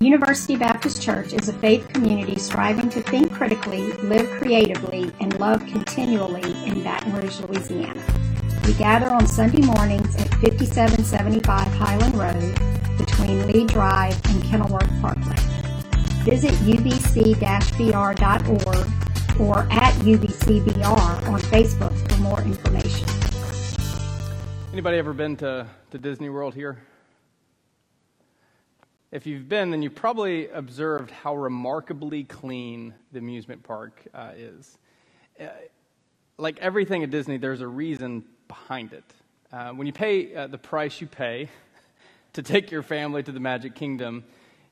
University Baptist Church is a faith community striving to think critically, live creatively, and love continually in Baton Rouge, Louisiana. We gather on Sunday mornings at 5775 Highland Road between Lee Drive and Kenilworth Parkway. Visit ubc-br.org or at ubcbr on Facebook for more information. Anybody ever been to, to Disney World here? If you've been, then you probably observed how remarkably clean the amusement park uh, is. Uh, like everything at Disney, there's a reason behind it. Uh, when you pay uh, the price you pay to take your family to the Magic Kingdom,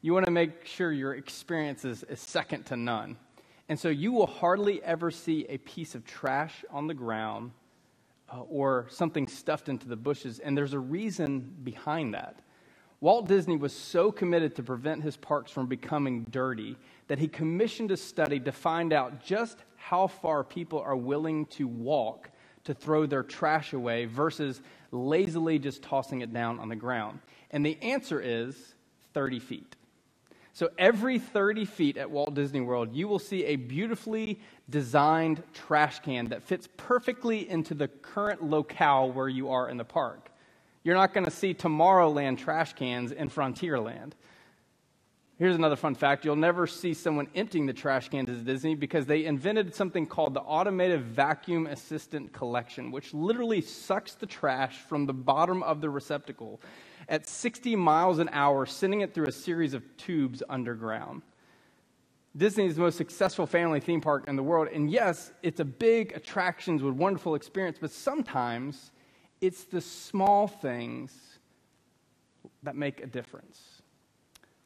you want to make sure your experience is, is second to none. And so you will hardly ever see a piece of trash on the ground uh, or something stuffed into the bushes. And there's a reason behind that. Walt Disney was so committed to prevent his parks from becoming dirty that he commissioned a study to find out just how far people are willing to walk to throw their trash away versus lazily just tossing it down on the ground. And the answer is 30 feet. So every 30 feet at Walt Disney World, you will see a beautifully designed trash can that fits perfectly into the current locale where you are in the park. You're not going to see Tomorrowland trash cans in Frontierland. Here's another fun fact you'll never see someone emptying the trash cans at Disney because they invented something called the Automated Vacuum Assisted Collection, which literally sucks the trash from the bottom of the receptacle at 60 miles an hour, sending it through a series of tubes underground. Disney is the most successful family theme park in the world. And yes, it's a big attractions with wonderful experience, but sometimes it's the small things that make a difference.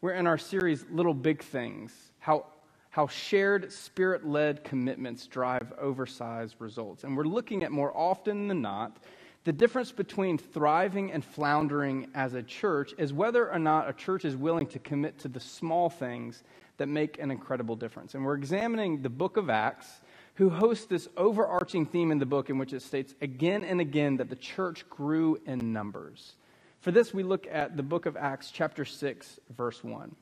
We're in our series, Little Big Things, how, how shared spirit led commitments drive oversized results. And we're looking at more often than not the difference between thriving and floundering as a church is whether or not a church is willing to commit to the small things that make an incredible difference. And we're examining the book of Acts, who hosts this overarching theme in the book in which it states again and again that the church grew in numbers. For this, we look at the book of Acts, chapter 6, verse 1.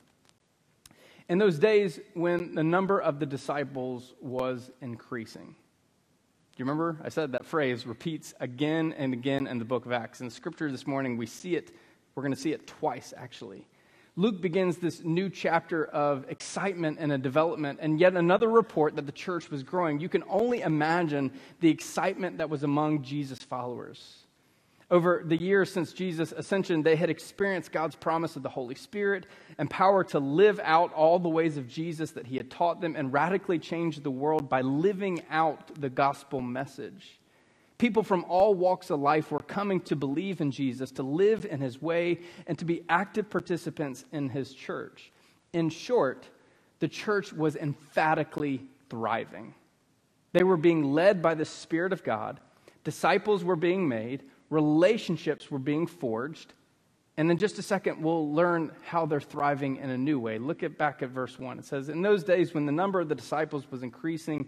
In those days when the number of the disciples was increasing, you remember? I said that phrase repeats again and again in the book of Acts. In scripture this morning, we see it, we're going to see it twice, actually. Luke begins this new chapter of excitement and a development, and yet another report that the church was growing. You can only imagine the excitement that was among Jesus' followers. Over the years since Jesus' ascension, they had experienced God's promise of the Holy Spirit and power to live out all the ways of Jesus that he had taught them and radically change the world by living out the gospel message. People from all walks of life were coming to believe in Jesus, to live in his way, and to be active participants in his church. In short, the church was emphatically thriving. They were being led by the Spirit of God, disciples were being made relationships were being forged. And in just a second, we'll learn how they're thriving in a new way. Look at back at verse 1. It says, In those days, when the number of the disciples was increasing,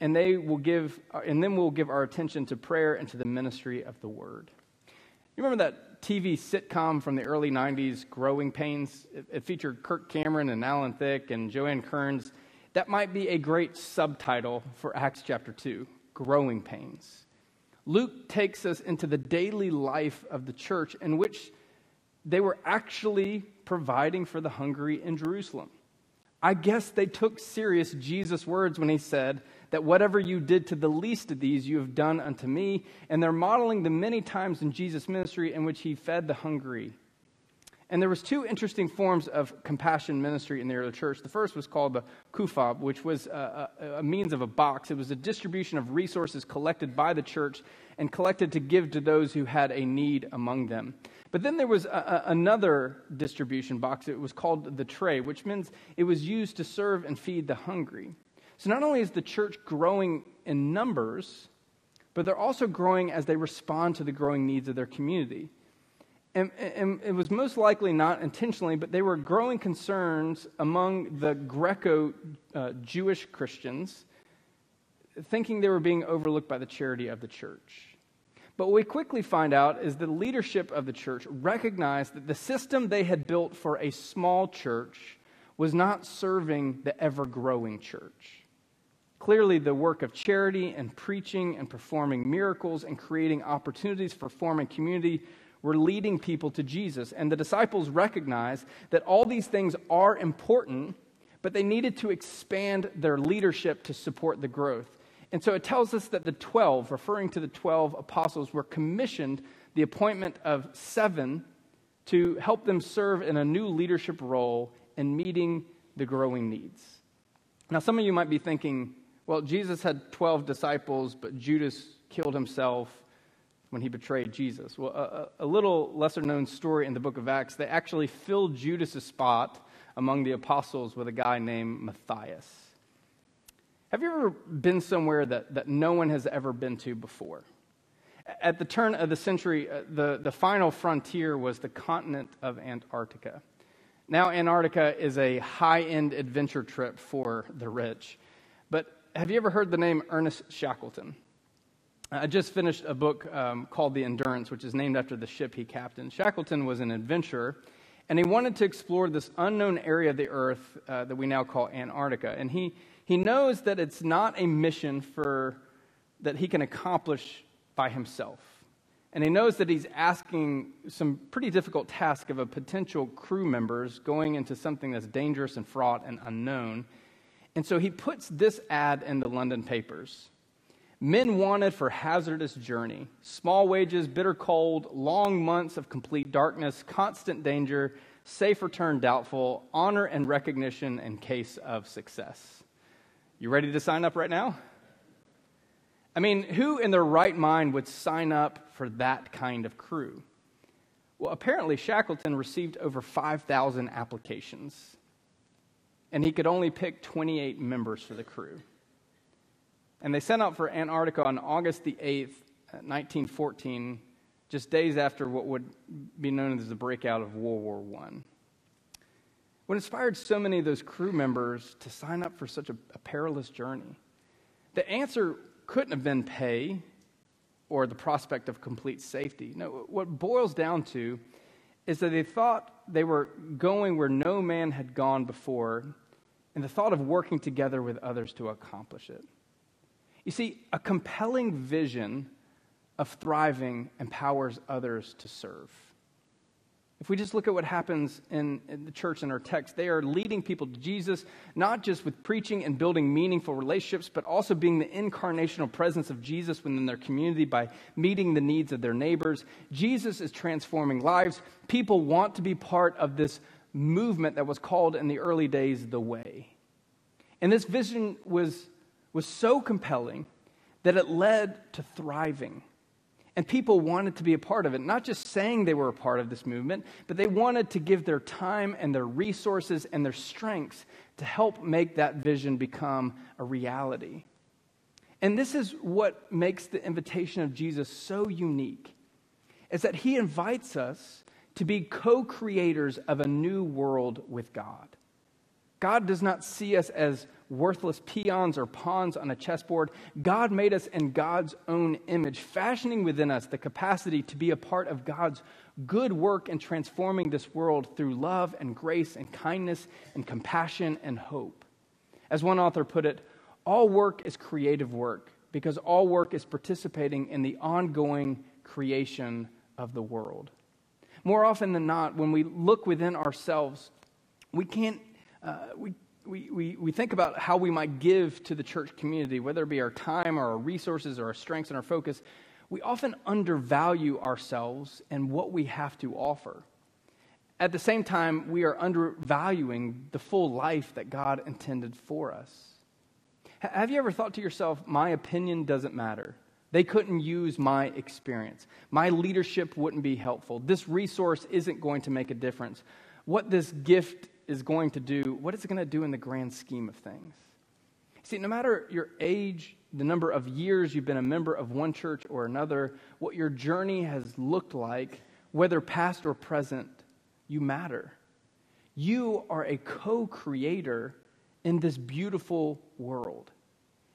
and they will give, and then we'll give our attention to prayer and to the ministry of the Word. You remember that TV sitcom from the early '90s, Growing Pains? It, it featured Kirk Cameron and Alan Thicke and Joanna Kerns. That might be a great subtitle for Acts chapter two: Growing Pains. Luke takes us into the daily life of the church in which they were actually providing for the hungry in Jerusalem. I guess they took serious Jesus' words when he said that whatever you did to the least of these, you have done unto me. And they're modeling the many times in Jesus' ministry in which he fed the hungry. And there was two interesting forms of compassion ministry in the early church. The first was called the kufab, which was a, a, a, means of a box. It was a distribution of resources collected by the church and collected to give to those who had a need among them. But then there was a, another distribution box. It was called the tray, which means it was used to serve and feed the hungry. So not only is the church growing in numbers, but they're also growing as they respond to the growing needs of their community. And, and, it was most likely not intentionally, but they were growing concerns among the Greco uh, Jewish Christians, thinking they were being overlooked by the charity of the church. But what we quickly find out is the leadership of the church recognized that the system they had built for a small church was not serving the ever growing church. Clearly, the work of charity and preaching and performing miracles and creating opportunities for forming community were leading people to Jesus. And the disciples recognized that all these things are important, but they needed to expand their leadership to support the growth. And so it tells us that the 12, referring to the 12 apostles, were commissioned the appointment of seven to help them serve in a new leadership role in meeting the growing needs. Now, some of you might be thinking, well, Jesus had 12 disciples, but Judas killed himself when he betrayed Jesus. Well, a, a little lesser known story in the book of Acts, they actually filled Judas' spot among the apostles with a guy named Matthias. Have you ever been somewhere that, that no one has ever been to before? At the turn of the century, uh, the, the final frontier was the continent of Antarctica. Now, Antarctica is a high end adventure trip for the rich. Have you ever heard the name Ernest Shackleton? I just finished a book um, called The Endurance, which is named after the ship he captained. Shackleton was an adventurer, and he wanted to explore this unknown area of the Earth uh, that we now call Antarctica. And he, he knows that it's not a mission for, that he can accomplish by himself. And he knows that he's asking some pretty difficult task of a potential crew members going into something that's dangerous and fraught and unknown. And so he puts this ad in the London papers. Men wanted for hazardous journey, small wages, bitter cold, long months of complete darkness, constant danger, safe return doubtful, honor and recognition in case of success. You ready to sign up right now? I mean, who in their right mind would sign up for that kind of crew? Well, apparently, Shackleton received over 5,000 applications, and he could only pick 28 members for the crew. And they sent out for Antarctica on August the 8th, 1914, uh, just days after what would be known as the breakout of World War I. What inspired so many of those crew members to sign up for such a, a perilous journey? The answer couldn't have been pay or the prospect of complete safety. No, what boils down to is that they thought they were going where no man had gone before, and the thought of working together with others to accomplish it. You see, a compelling vision of thriving empowers others to serve. If we just look at what happens in, in, the church in our text, they are leading people to Jesus, not just with preaching and building meaningful relationships, but also being the incarnational presence of Jesus within their community by meeting the needs of their neighbors. Jesus is transforming lives. People want to be part of this movement that was called in the early days the way. And this vision was was so compelling that it led to thriving. And people wanted to be a part of it, not just saying they were a part of this movement, but they wanted to give their time and their resources and their strengths to help make that vision become a reality. And this is what makes the invitation of Jesus so unique is that he invites us to be co-creators of a new world with God. God does not see us as worthless peons or pawns on a chessboard. God made us in God's own image, fashioning within us the capacity to be a part of God's good work in transforming this world through love and grace and kindness and compassion and hope. As one author put it, all work is creative work because all work is participating in the ongoing creation of the world. More often than not, when we look within ourselves, we can't, uh, we we, we, we think about how we might give to the church community, whether it be our time or our resources or our strengths and our focus, we often undervalue ourselves and what we have to offer. At the same time, we are undervaluing the full life that God intended for us. Have you ever thought to yourself, my opinion doesn't matter? They couldn't use my experience. My leadership wouldn't be helpful. This resource isn't going to make a difference. What this gift is going to do, what is it going to do in the grand scheme of things? See, no matter your age, the number of years you've been a member of one church or another, what your journey has looked like, whether past or present, you matter. You are a co creator in this beautiful world.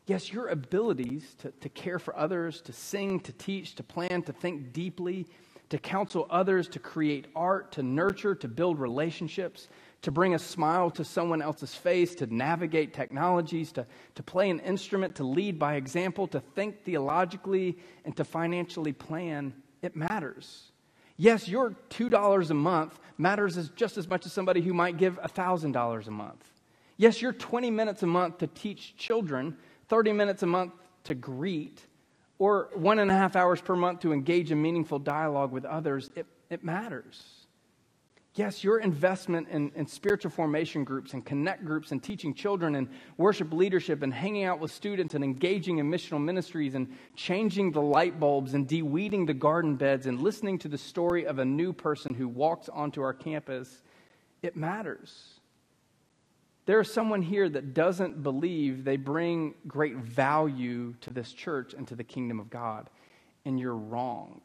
Yes, your abilities to, to care for others, to sing, to teach, to plan, to think deeply, to counsel others, to create art, to nurture, to build relationships, to bring a smile to someone else's face, to navigate technologies, to, to play an instrument, to lead by example, to think theologically, and to financially plan, it matters. Yes, your $2 a month matters as, just as much as somebody who might give $1,000 a month. Yes, your 20 minutes a month to teach children, 30 minutes a month to greet, or one and a half hours per month to engage in meaningful dialogue with others, it, it matters. Yes, your investment in, in, spiritual formation groups and connect groups and teaching children and worship leadership and hanging out with students and engaging in missional ministries and changing the light bulbs and de-weeding the garden beds and listening to the story of a new person who walks onto our campus, it matters. There is someone here that doesn't believe they bring great value to this church and to the kingdom of God, and you're wrong.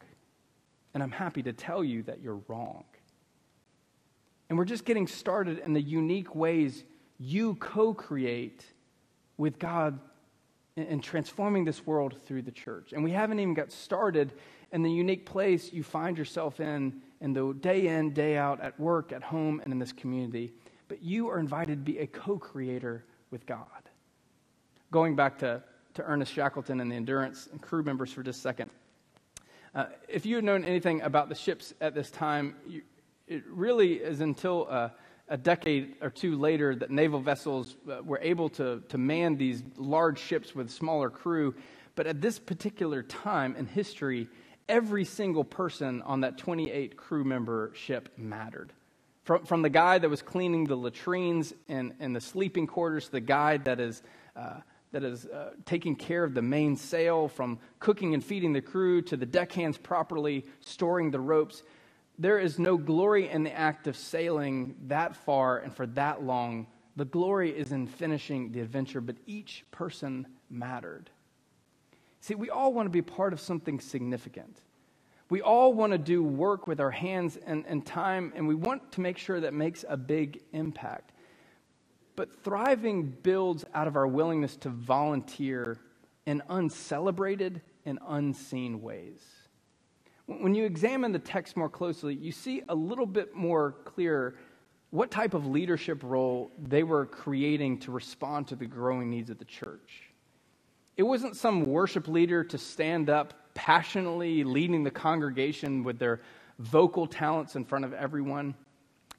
And I'm happy to tell you that you're wrong. And we're just getting started in the unique ways you co create with God in transforming this world through the church. And we haven't even got started in the unique place you find yourself in, in the day in, day out, at work, at home, and in this community. But you are invited to be a co creator with God. Going back to, to Ernest Shackleton and the Endurance and crew members for just a second. Uh, if you had known anything about the ships at this time, you, it really is until uh, a decade or two later that naval vessels uh, were able to, to man these large ships with smaller crew. But at this particular time in history, every single person on that 28 crew member ship mattered. From, from the guy that was cleaning the latrines and, and the sleeping quarters the guy that is, uh, that is uh, taking care of the main sail, from cooking and feeding the crew to the deckhands properly storing the ropes there is no glory in the act of sailing that far and for that long. The glory is in finishing the adventure, but each person mattered. See, we all want to be part of something significant. We all want to do work with our hands and, and time, and we want to make sure that makes a big impact. But thriving builds out of our willingness to volunteer in uncelebrated and unseen ways. When you examine the text more closely, you see a little bit more clear what type of leadership role they were creating to respond to the growing needs of the church. It wasn't some worship leader to stand up passionately leading the congregation with their vocal talents in front of everyone.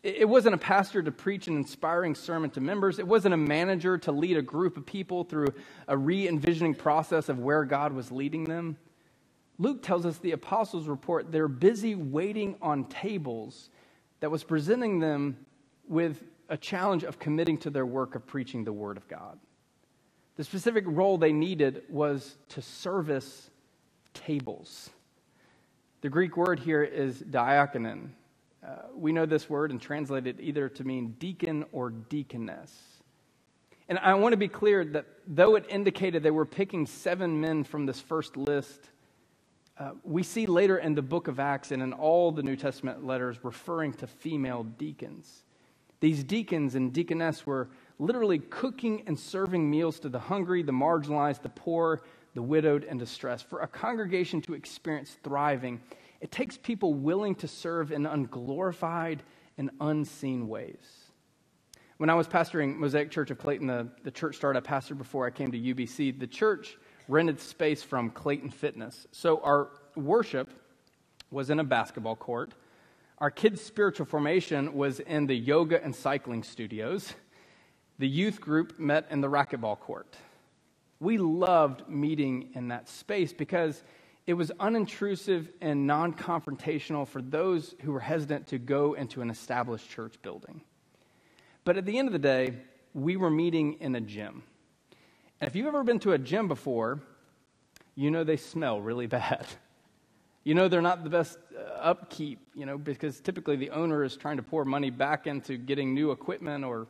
It wasn't a pastor to preach an inspiring sermon to members. It wasn't a manager to lead a group of people through a re envisioning process of where God was leading them. Luke tells us the apostles report they're busy waiting on tables that was presenting them with a challenge of committing to their work of preaching the Word of God. The specific role they needed was to service tables. The Greek word here is diakonon. Uh, we know this word and translate it either to mean deacon or deaconess. And I want to be clear that though it indicated they were picking seven men from this first list, uh, we see later in the book of Acts and in all the New Testament letters referring to female deacons. These deacons and deaconess were literally cooking and serving meals to the hungry, the marginalized, the poor, the widowed, and distressed. For a congregation to experience thriving, it takes people willing to serve in unglorified and unseen ways. When I was pastoring Mosaic Church of Clayton, the, the church started I pastored before I came to UBC, the church rented space from Clayton Fitness. So our worship was in a basketball court. Our kids' spiritual formation was in the yoga and cycling studios. The youth group met in the racquetball court. We loved meeting in that space because It was unintrusive and non confrontational for those who were hesitant to go into an established church building. But at the end of the day, we were meeting in a gym. And if you've ever been to a gym before, you know they smell really bad. You know they're not the best uh, upkeep, you know, because typically the owner is trying to pour money back into getting new equipment or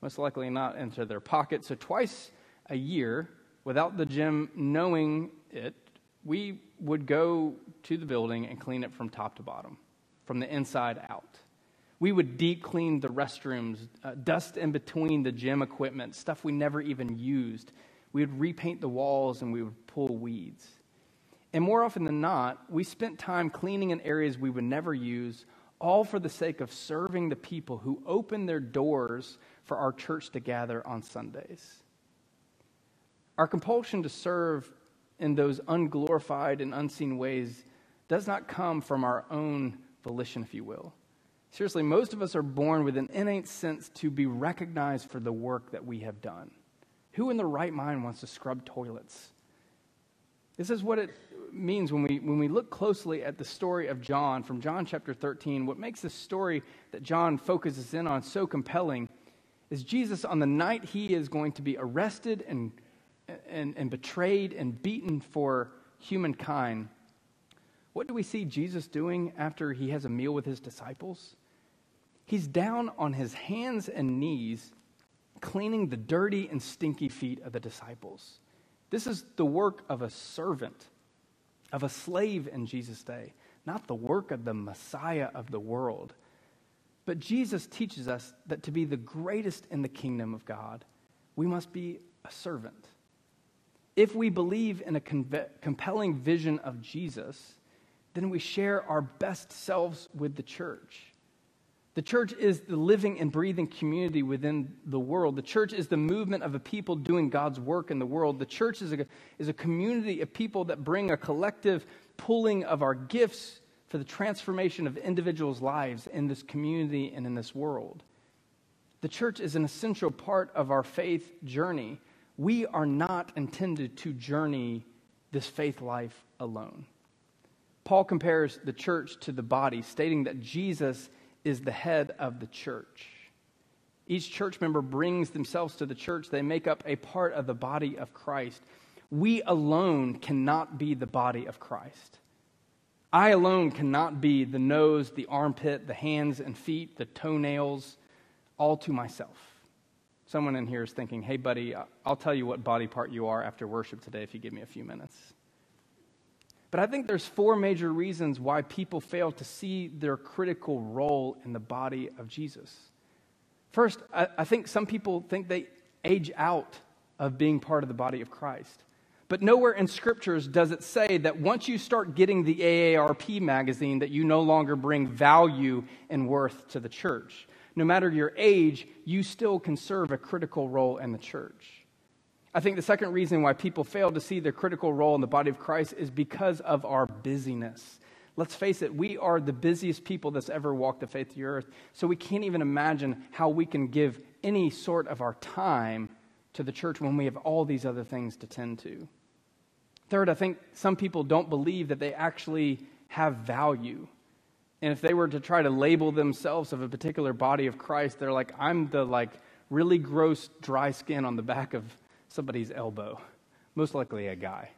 most likely not into their pocket. So twice a year, without the gym knowing it, we would go to the building and clean it from top to bottom, from the inside out. We would deep clean the restrooms, uh, dust in between the gym equipment, stuff we never even used. We would repaint the walls and we would pull weeds. And more often than not, we spent time cleaning in areas we would never use, all for the sake of serving the people who opened their doors for our church to gather on Sundays. Our compulsion to serve in those unglorified and unseen ways does not come from our own volition, if you will. Seriously, most of us are born with an innate sense to be recognized for the work that we have done. Who in the right mind wants to scrub toilets? This is what it means when we, when we look closely at the story of John from John chapter 13. What makes this story that John focuses in on so compelling is Jesus, on the night he is going to be arrested and, and, and betrayed and beaten for humankind, what do we see Jesus doing after he has a meal with his disciples? He's down on his hands and knees, cleaning the dirty and stinky feet of the disciples. This is the work of a servant, of a slave in Jesus' day, not the work of the Messiah of the world. But Jesus teaches us that to be the greatest in the kingdom of God, we must be a servant. If we believe in a compelling vision of Jesus, then we share our best selves with the church. The church is the living and breathing community within the world. The church is the movement of a people doing God's work in the world. The church is a, is a community of people that bring a collective pooling of our gifts for the transformation of individuals' lives in this community and in this world. The church is an essential part of our faith journey. We are not intended to journey this faith life alone. Paul compares the church to the body, stating that Jesus is the head of the church. Each church member brings themselves to the church, they make up a part of the body of Christ. We alone cannot be the body of Christ. I alone cannot be the nose, the armpit, the hands and feet, the toenails, all to myself. Someone in here is thinking, hey, buddy, I'll tell you what body part you are after worship today if you give me a few minutes. But I think there's four major reasons why people fail to see their critical role in the body of Jesus. First, I, I think some people think they age out of being part of the body of Christ. But nowhere in scriptures does it say that once you start getting the AARP magazine that you no longer bring value and worth to the church. No matter your age, you still can serve a critical role in the church. I think the second reason why people fail to see their critical role in the body of Christ is because of our busyness. Let's face it, we are the busiest people that's ever walked the face of the earth, so we can't even imagine how we can give any sort of our time to the church when we have all these other things to tend to. Third, I think some people don't believe that they actually have value. And if they were to try to label themselves of a particular body of Christ, they're like, I'm the like really gross dry skin on the back of somebody's elbow, most likely a guy.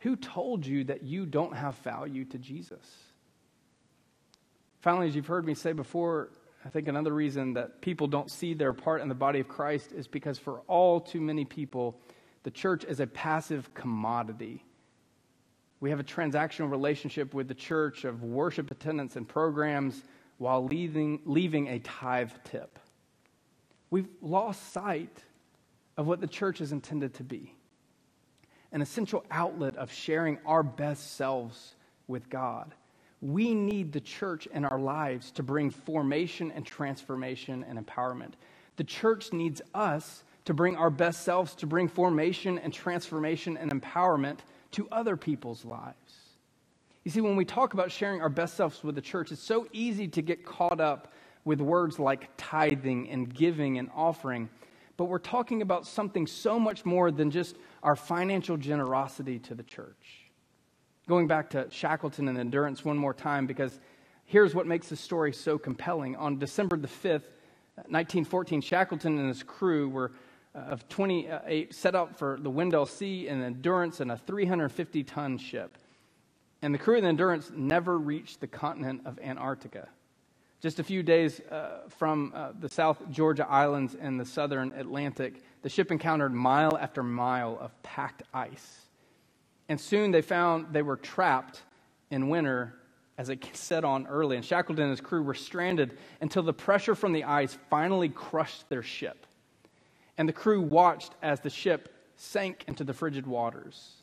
Who told you that you don't have value to Jesus? Finally, as you've heard me say before, I think another reason that people don't see their part in the body of Christ is because for all too many people, the church is a passive commodity. We have a transactional relationship with the church of worship attendance and programs while leaving, leaving a tithe tip. We've lost sight of what the church is intended to be an essential outlet of sharing our best selves with God. We need the church in our lives to bring formation and transformation and empowerment. The church needs us to bring our best selves, to bring formation and transformation and empowerment to other people's lives. You see, when we talk about sharing our best selves with the church, it's so easy to get caught up with words like tithing and giving and offering but we're talking about something so much more than just our financial generosity to the church. Going back to Shackleton and Endurance one more time, because here's what makes the story so compelling. On December the 5th, 1914, Shackleton and his crew were uh, of 28 set out for the Weddell Sea in Endurance and a 350 ton ship. And the crew of the Endurance never reached the continent of Antarctica. Just a few days uh, from uh, the South Georgia Islands and the southern Atlantic, the ship encountered mile after mile of packed ice. And soon they found they were trapped in winter as it set on early. And Shackleton and his crew were stranded until the pressure from the ice finally crushed their ship. And the crew watched as the ship sank into the frigid waters.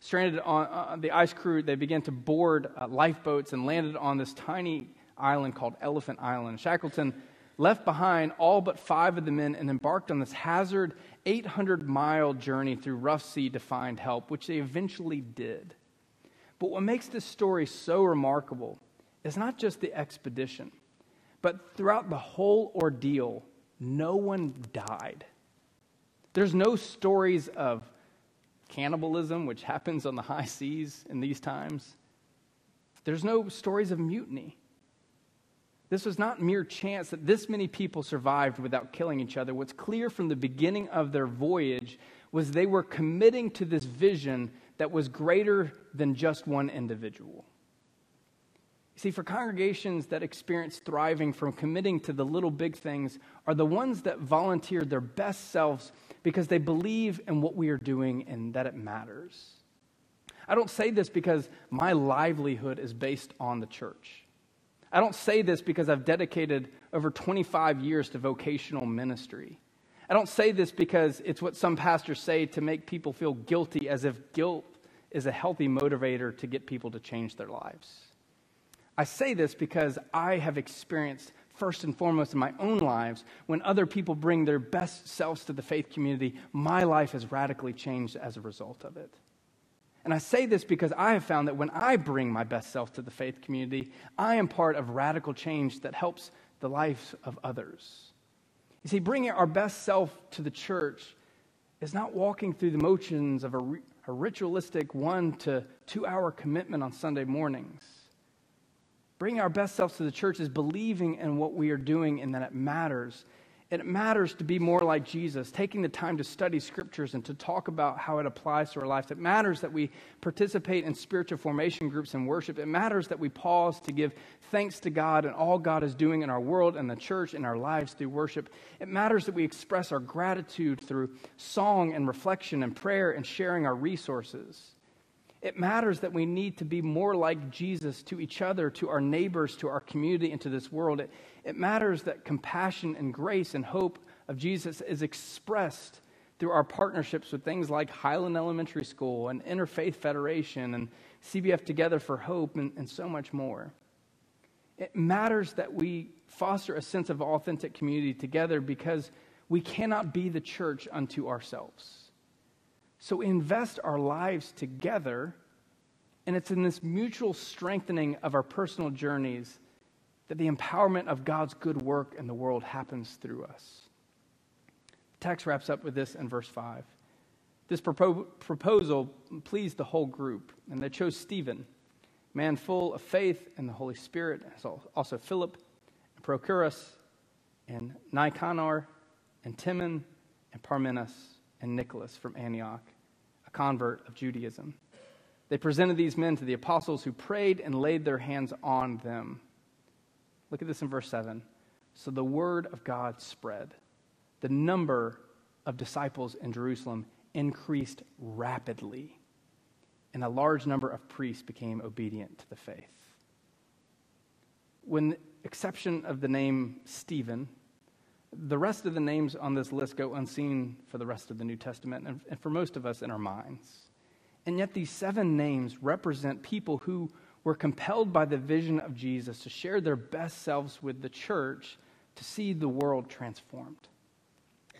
Stranded on uh, the ice crew, they began to board uh, lifeboats and landed on this tiny island called Elephant Island. Shackleton left behind all but five of the men and embarked on this hazard 800 mile journey through rough sea to find help, which they eventually did. But what makes this story so remarkable is not just the expedition, but throughout the whole ordeal, no one died. There's no stories of cannibalism, which happens on the high seas in these times. There's no stories of mutiny. This was not mere chance that this many people survived without killing each other. What's clear from the beginning of their voyage was they were committing to this vision that was greater than just one individual. You see, for congregations that experience thriving from committing to the little big things are the ones that volunteer their best selves because they believe in what we are doing and that it matters. I don't say this because my livelihood is based on the church. I don't say this because I've dedicated over 25 years to vocational ministry. I don't say this because it's what some pastors say to make people feel guilty, as if guilt is a healthy motivator to get people to change their lives. I say this because I have experienced, first and foremost, in my own lives, when other people bring their best selves to the faith community, my life has radically changed as a result of it. And I say this because I have found that when I bring my best self to the faith community, I am part of radical change that helps the lives of others. You see, bringing our best self to the church is not walking through the motions of a, a ritualistic one to two hour commitment on Sunday mornings. Bringing our best selves to the church is believing in what we are doing and that it matters it matters to be more like Jesus, taking the time to study scriptures and to talk about how it applies to our lives. It matters that we participate in spiritual formation groups and worship. It matters that we pause to give thanks to God and all God is doing in our world and the church and our lives through worship. It matters that we express our gratitude through song and reflection and prayer and sharing our resources. It matters that we need to be more like Jesus to each other, to our neighbors, to our community, and to this world. It, it matters that compassion and grace and hope of Jesus is expressed through our partnerships with things like Highland Elementary School and Interfaith Federation and CBF Together for Hope and, and so much more. It matters that we foster a sense of authentic community together because we cannot be the church unto ourselves. So invest our lives together, and it's in this mutual strengthening of our personal journeys that the empowerment of God's good work in the world happens through us. The text wraps up with this in verse 5. This propo- proposal pleased the whole group, and they chose Stephen, man full of faith and the Holy Spirit, as also Philip, and Prochorus, and Nicanor, and Timon, and Parmenas, and Nicholas from Antioch convert of Judaism. They presented these men to the apostles who prayed and laid their hands on them. Look at this in verse 7. So the word of God spread. The number of disciples in Jerusalem increased rapidly, and a large number of priests became obedient to the faith. With exception of the name Stephen, the rest of the names on this list go unseen for the rest of the New Testament and, and for most of us in our minds. And yet, these seven names represent people who were compelled by the vision of Jesus to share their best selves with the church to see the world transformed.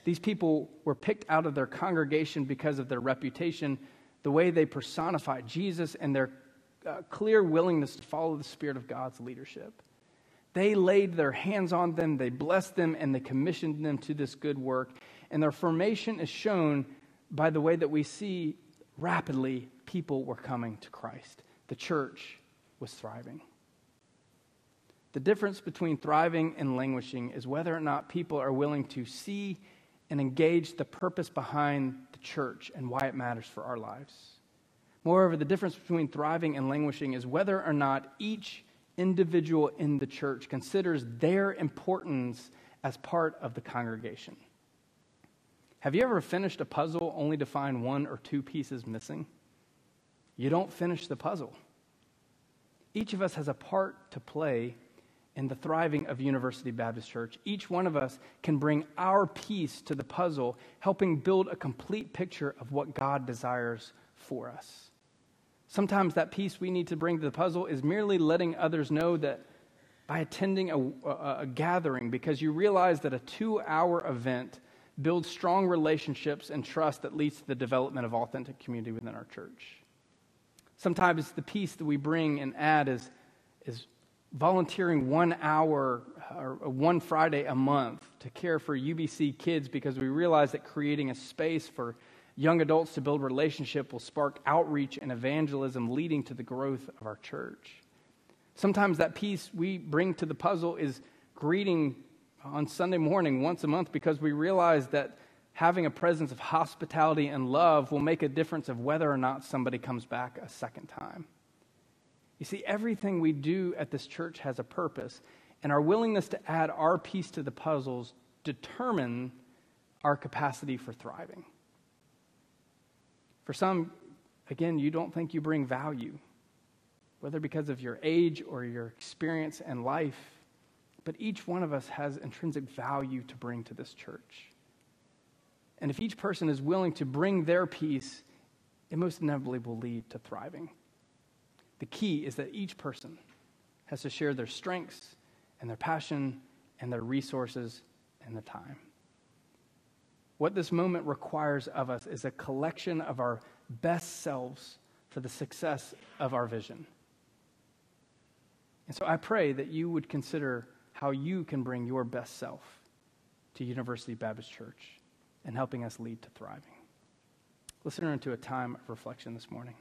These people were picked out of their congregation because of their reputation, the way they personified Jesus, and their uh, clear willingness to follow the Spirit of God's leadership. They laid their hands on them, they blessed them, and they commissioned them to this good work. And their formation is shown by the way that we see rapidly people were coming to Christ. The church was thriving. The difference between thriving and languishing is whether or not people are willing to see and engage the purpose behind the church and why it matters for our lives. Moreover, the difference between thriving and languishing is whether or not each individual in the church considers their importance as part of the congregation. Have you ever finished a puzzle only to find one or two pieces missing? You don't finish the puzzle. Each of us has a part to play in the thriving of University Baptist Church. Each one of us can bring our piece to the puzzle, helping build a complete picture of what God desires for us. Sometimes that piece we need to bring to the puzzle is merely letting others know that by attending a, a, a gathering, because you realize that a two hour event builds strong relationships and trust that leads to the development of authentic community within our church. Sometimes the piece that we bring and add is, is volunteering one hour or one Friday a month to care for UBC kids because we realize that creating a space for young adults to build relationship will spark outreach and evangelism leading to the growth of our church. Sometimes that piece we bring to the puzzle is greeting on Sunday morning once a month because we realize that having a presence of hospitality and love will make a difference of whether or not somebody comes back a second time. You see, everything we do at this church has a purpose, and our willingness to add our piece to the puzzles determine our capacity for thriving. For some, again, you don't think you bring value, whether because of your age or your experience and life, but each one of us has intrinsic value to bring to this church. And if each person is willing to bring their piece, it most inevitably will lead to thriving. The key is that each person has to share their strengths and their passion and their resources and the time. What this moment requires of us is a collection of our best selves for the success of our vision. And so I pray that you would consider how you can bring your best self to University Baptist Church and helping us lead to thriving. Enter into a time of reflection this morning.